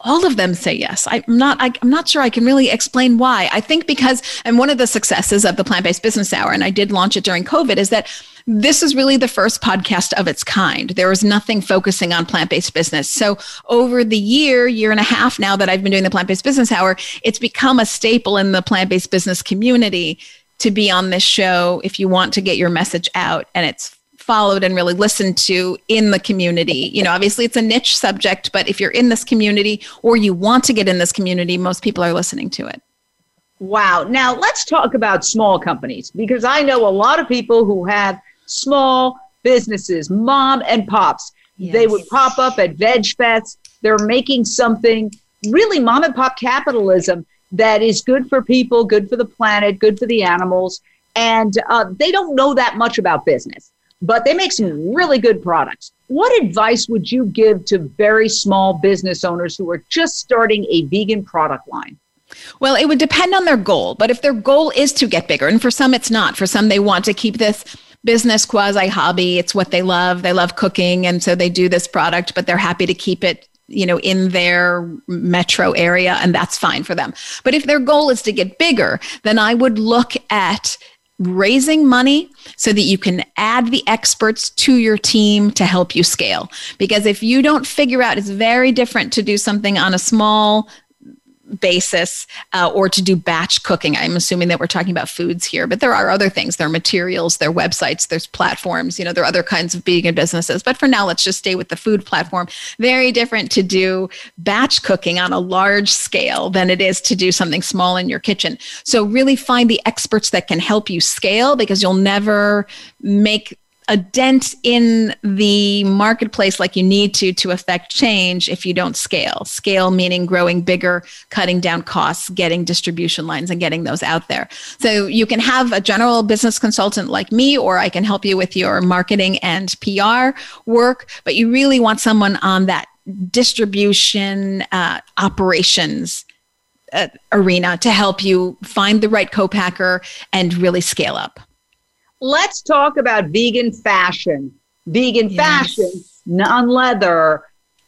all of them say yes. I'm not. I, am not sure I can really explain why. I think because, and one of the successes of the Plant Based Business Hour, and I did launch it during COVID, is that this is really the first podcast of its kind. There was nothing focusing on plant based business. So, over the year, year and a half now that I've been doing the Plant Based Business Hour, it's become a staple in the plant based business community to be on this show if you want to get your message out and it's followed and really listened to in the community. You know, obviously it's a niche subject, but if you're in this community or you want to get in this community, most people are listening to it. Wow. Now let's talk about small companies because I know a lot of people who have small businesses, mom and pops. Yes. They would pop up at Veg Fest. They're making something really mom and pop capitalism that is good for people, good for the planet, good for the animals. And uh, they don't know that much about business, but they make some really good products. What advice would you give to very small business owners who are just starting a vegan product line? Well, it would depend on their goal, but if their goal is to get bigger, and for some it's not, for some they want to keep this business quasi hobby, it's what they love. They love cooking, and so they do this product, but they're happy to keep it you know in their metro area and that's fine for them. But if their goal is to get bigger then i would look at raising money so that you can add the experts to your team to help you scale. Because if you don't figure out it's very different to do something on a small basis uh, or to do batch cooking. I'm assuming that we're talking about foods here, but there are other things. There are materials, there are websites, there's platforms, you know, there are other kinds of vegan businesses. But for now, let's just stay with the food platform. Very different to do batch cooking on a large scale than it is to do something small in your kitchen. So really find the experts that can help you scale because you'll never make a dent in the marketplace like you need to to affect change if you don't scale. Scale meaning growing bigger, cutting down costs, getting distribution lines and getting those out there. So you can have a general business consultant like me, or I can help you with your marketing and PR work, but you really want someone on that distribution uh, operations uh, arena to help you find the right co-packer and really scale up let's talk about vegan fashion. Vegan yes. fashion, non leather,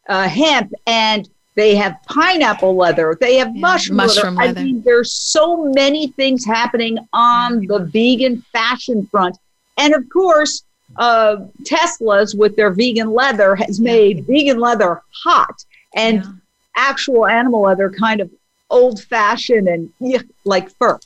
uh, hemp, and they have pineapple leather. They have yeah, mushroom, mushroom leather. leather. I mean, there's so many things happening on the vegan fashion front. And of course, uh, Tesla's with their vegan leather has made vegan leather hot and yeah. actual animal leather kind of old fashioned and like fur.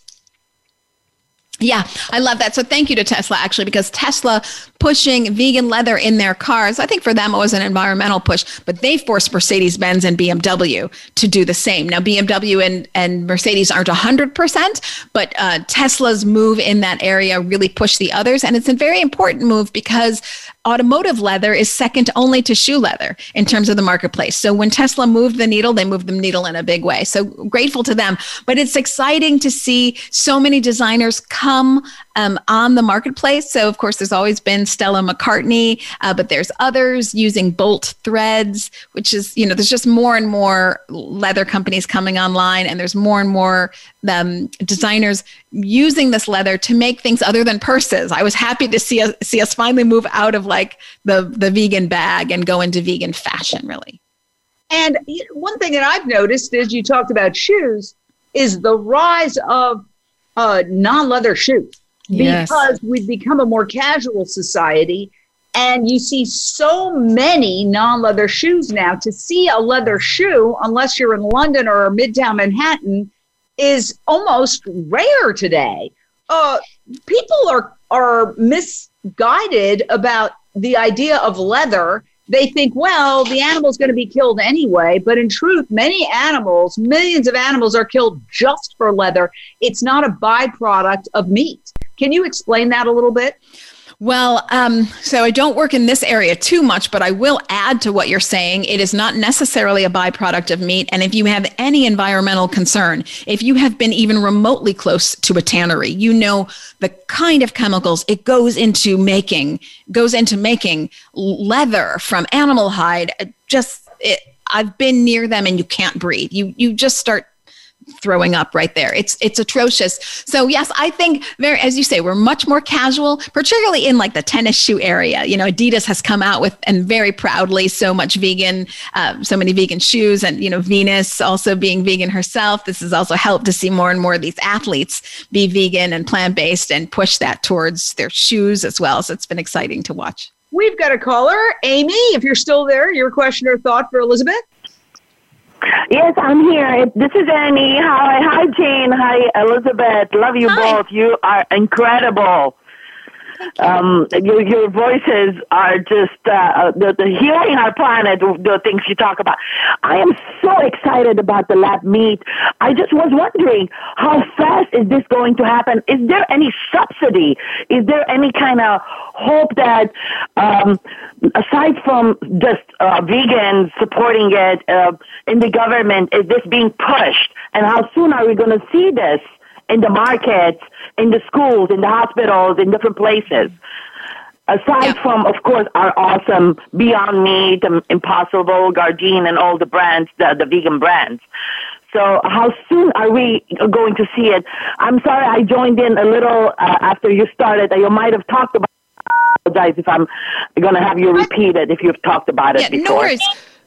Yeah, I love that. So thank you to Tesla actually, because Tesla pushing vegan leather in their cars, I think for them it was an environmental push, but they forced Mercedes Benz and BMW to do the same. Now, BMW and, and Mercedes aren't 100%, but uh, Tesla's move in that area really pushed the others. And it's a very important move because automotive leather is second only to shoe leather in terms of the marketplace. So when Tesla moved the needle, they moved the needle in a big way. So grateful to them. But it's exciting to see so many designers come um, on the marketplace. So, of course, there's always been Stella McCartney, uh, but there's others using bolt threads, which is, you know, there's just more and more leather companies coming online, and there's more and more um, designers using this leather to make things other than purses. I was happy to see us, see us finally move out of like the, the vegan bag and go into vegan fashion, really. And one thing that I've noticed is you talked about shoes is the rise of uh, non-leather shoes. Yes. because we've become a more casual society and you see so many non-leather shoes now. To see a leather shoe unless you're in london or midtown manhattan is almost rare today. Uh, people are are misguided about the idea of leather they think well the animal's going to be killed anyway but in truth many animals millions of animals are killed just for leather it's not a byproduct of meat can you explain that a little bit? Well, um, so I don't work in this area too much, but I will add to what you're saying. It is not necessarily a byproduct of meat. And if you have any environmental concern, if you have been even remotely close to a tannery, you know the kind of chemicals it goes into making, goes into making leather from animal hide. Just, it, I've been near them and you can't breathe. You, you just start throwing up right there. It's it's atrocious. So yes, I think very as you say, we're much more casual, particularly in like the tennis shoe area. You know, Adidas has come out with and very proudly so much vegan, uh, so many vegan shoes, and you know, Venus also being vegan herself. This has also helped to see more and more of these athletes be vegan and plant based and push that towards their shoes as well. So it's been exciting to watch. We've got a caller, Amy. If you're still there, your question or thought for Elysabeth. Yes, I'm here. This is Annie. Hi, hi, Jane. Hi, Elysabeth. Love you Hi. both. You are incredible. Um, your your voices are just uh, the, the healing our planet. The things you talk about. I am so excited about the lab meat. I just was wondering how fast is this going to happen? Is there any subsidy? Is there any kind of hope that, um, aside from just uh, vegans supporting it uh, in the government, is this being pushed? And how soon are we going to see this? In the markets, in the schools, in the hospitals, in different places. Aside Yeah. from, of course, our awesome Beyond Meat, um, Impossible, Gardein, and all the brands, the, the vegan brands. So how soon are we going to see it? I'm sorry I joined in a little uh, after you started. That you might have talked about I apologize if I'm going to have you repeat it if you've talked about it Yeah, before. no worries.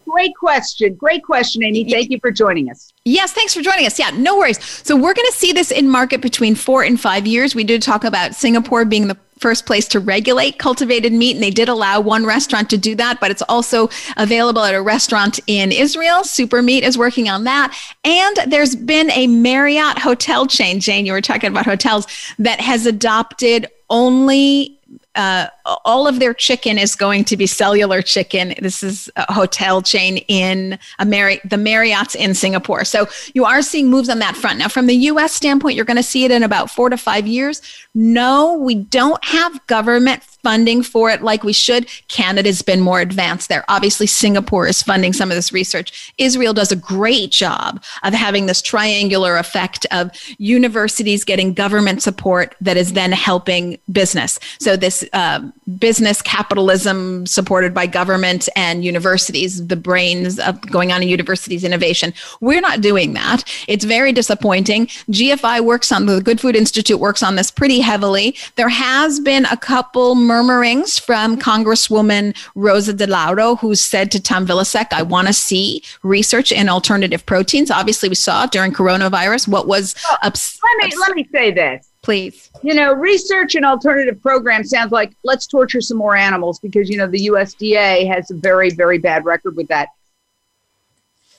Great question. Great question, Amy. Thank you for joining us. Yes, thanks for joining us. Yeah, no worries. So we're going to see this in market between four and five years. We did talk about Singapore being the first place to regulate cultivated meat, and they did allow one restaurant to do that, but it's also available at a restaurant in Israel. Super Meat is working on that. And there's been a Marriott hotel chain, Jane, you were talking about hotels, that has adopted only uh, all of their chicken is going to be cellular chicken. This is a hotel chain in a Marri- the Marriott's in Singapore. So you are seeing moves on that front. Now, from the US standpoint, you're going to see it in about four to five years. No, we don't have government funding for it like we should. Canada's been more advanced there. Obviously, Singapore is funding some of this research. Israel does a great job of having this triangular effect of universities getting government support that is then helping business. So, this uh, business capitalism supported by government and universities, the brains of going on in universities innovation. We're not doing that. It's very disappointing. GFI works on the Good Food Institute works on this pretty heavily. There has been a couple murmurings from Congresswoman Rosa DeLauro, who said to Tom Vilsack, I want to see research in alternative proteins. Obviously, we saw during coronavirus what was ups- Let me let me say this. Please. You know, research and alternative programs sounds like let's torture some more animals because you know the USDA has a very very bad record with that.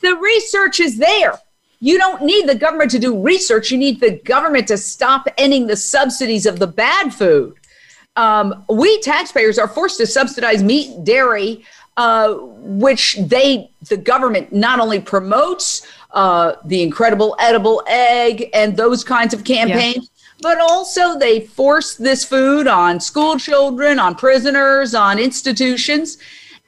The research is there. you don't need the government to do research. You need the government to stop ending the subsidies of the bad food. Um, we taxpayers are forced to subsidize meat, dairy, uh, which they, the government, not only promotes uh, the incredible edible egg and those kinds of campaigns. Yeah. But also, they force this food on school children, on prisoners, on institutions.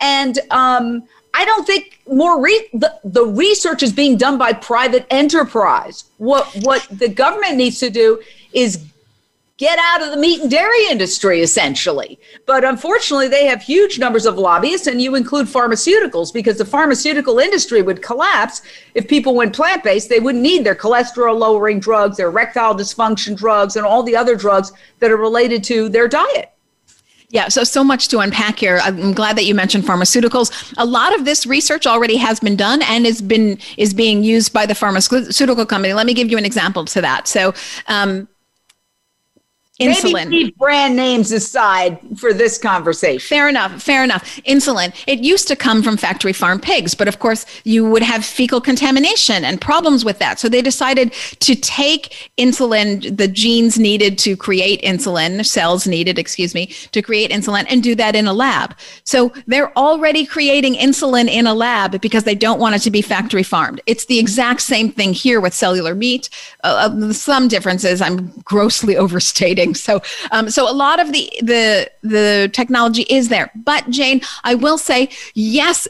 And um, I don't think more re- the, the research is being done by private enterprise. What what the government needs to do is get out of the meat and dairy industry essentially. But unfortunately, they have huge numbers of lobbyists, and you include pharmaceuticals because the pharmaceutical industry would collapse if people went plant based. They wouldn't need their cholesterol lowering drugs, their erectile dysfunction drugs, and all the other drugs that are related to their diet. Yeah, so so much to unpack here. I'm glad that you mentioned pharmaceuticals. A lot of this research already has been done and is been is being used by the pharmaceutical company. Let me give you an example to that. So, um, insulin. Maybe brand names aside for this conversation. Fair enough. Fair enough. Insulin. It used to come from factory farm pigs, but of course you would have fecal contamination and problems with that. So they decided to take insulin, the genes needed to create insulin, cells needed, excuse me, to create insulin and do that in a lab. So they're already creating insulin in a lab because they don't want it to be factory farmed. It's the exact same thing here with cellular meat. Uh, uh some differences I'm grossly overstating so, um, so a lot of the the the technology is there. But Jane, I will say yes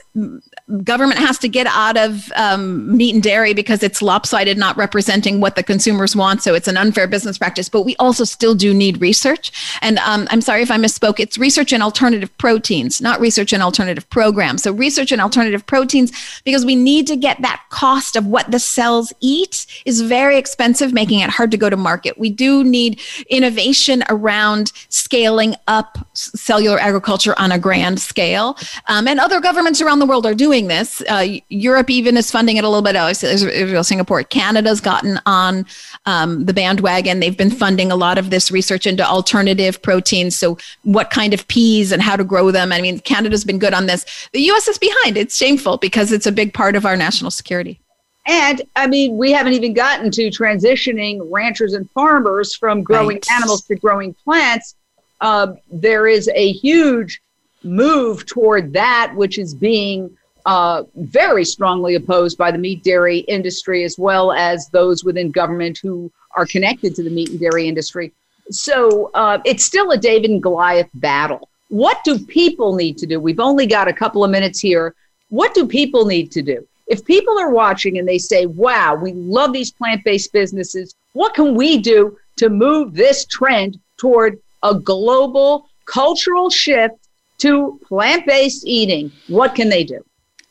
government has to get out of um, meat and dairy because it's lopsided, not representing what the consumers want. So it's an unfair business practice. But we also still do need research. And um, I'm sorry if I misspoke. It's research in alternative proteins, not research in alternative programs. So research in alternative proteins because we need to get that cost of what the cells eat is very expensive, making it hard to go to market. We do need innovation around scaling up cellular agriculture on a grand scale. Um, and other governments around the world are doing doing this. Uh, Europe even is funding it a little bit. Oh, Israel, Singapore, Canada's gotten on um, the bandwagon. They've been funding a lot of this research into alternative proteins. So, what kind of peas and how to grow them. I mean, Canada's been good on this. The U.S. is behind. It's shameful because it's a big part of our national security. And I mean, we haven't even gotten to transitioning ranchers and farmers from growing right. animals to growing plants. Uh, there is a huge move toward that, which is being uh, very strongly opposed by the meat dairy industry as well as those within government who are connected to the meat and dairy industry. So uh, it's still a David and Goliath battle. What do people need to do? We've only got a couple of minutes here. What do people need to do? If people are watching and they say, wow, we love these plant based businesses, what can we do to move this trend toward a global cultural shift to plant based eating? What can they do?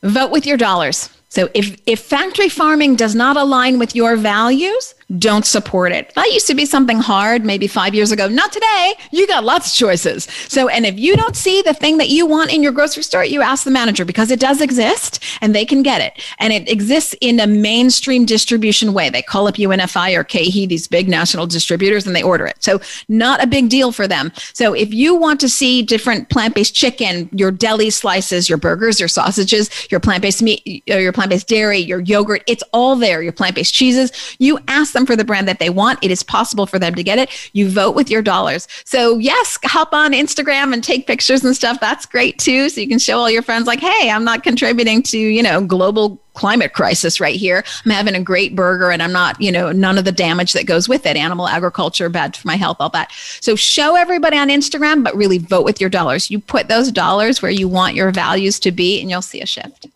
Vote with your dollars. So if, if factory farming does not align with your values, don't support it. That used to be something hard maybe five years ago. Not today. You got lots of choices. So, and if you don't see the thing that you want in your grocery store, you ask the manager because it does exist and they can get it. And it exists in a mainstream distribution way. They call up UNFI or KeHE, these big national distributors, and they order it. So, not a big deal for them. So, if you want to see different plant based chicken, your deli slices, your burgers, your sausages, your plant based meat, your plant based dairy, your yogurt, it's all there, your plant based cheeses, you ask them for the brand that they want. It is possible for them to get it. You vote with your dollars. So, yes, hop on Instagram and take pictures and stuff. That's great too. So you can show all your friends, like, hey, I'm not contributing to, you know, global climate crisis right here. I'm having a great burger and I'm not, you know, none of the damage that goes with it. Animal agriculture, bad for my health, all that. So show everybody on Instagram, but really vote with your dollars. You put those dollars where you want your values to be and you'll see a shift.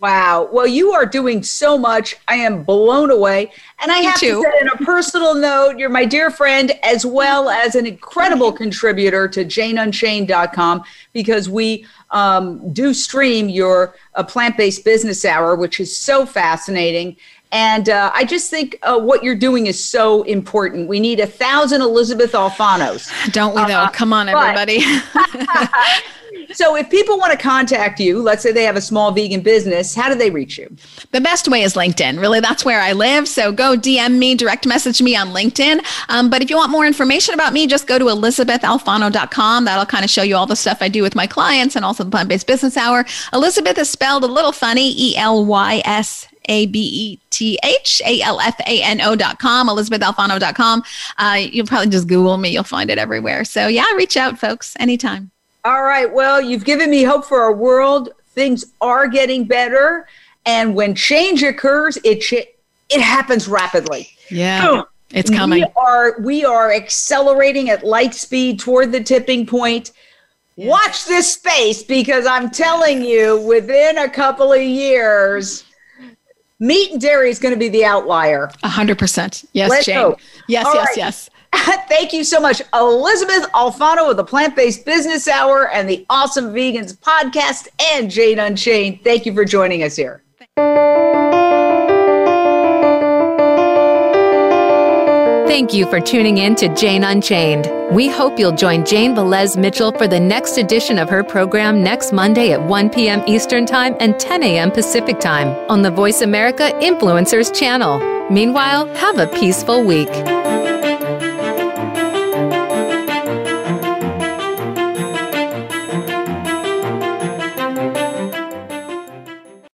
Wow. Well, you are doing so much. I am blown away. And I have to say, on a personal note, you're my dear friend, as well as an incredible contributor to janeunchained.com because we um, do stream your uh, plant based business hour, which is so fascinating. And uh, I just think uh, what you're doing is so important. We need a thousand Elysabeth Alfanos. Don't we, though? Uh, Come on, everybody. So if people want to contact you, let's say they have a small vegan business, how do they reach you? The best way is LinkedIn. Really, that's where I live. So go DM me, direct message me on LinkedIn. Um, but if you want more information about me, just go to elysabethalfano.com. That'll kind of show you all the stuff I do with my clients and also the plant based business hour. Elysabeth is spelled a little funny, E L Y S A B E T H A L F A N O dot E L Y S A B E T H A L F A N O.com, ElysabethAlfano.com. Uh, you'll probably just Google me, you'll find it everywhere. So, yeah, reach out, folks, anytime. All right. Well, you've given me hope for our world. Things are getting better. And when change occurs, it, ch- it happens rapidly. Yeah. Boom. It's coming. We are we are accelerating at light speed toward the tipping point. Yeah. Watch this space because I'm telling you, within a couple of years, meat and dairy is going to be the outlier. A hundred percent. Yes, Let's Jane. Hope. Yes, All yes, right. yes. Thank you so much, Elysabeth Alfano of the Plant Based Business Hour and the Awesome Vegans podcast, and Jane Unchained. Thank you for joining us here. Thank you for tuning in to Jane Unchained. We hope you'll join Jane Velez Mitchell for the next edition of her program next Monday at 1 p.m. Eastern Time and 10 a.m. Pacific Time on the Voice America Influencers channel. Meanwhile, have a peaceful week.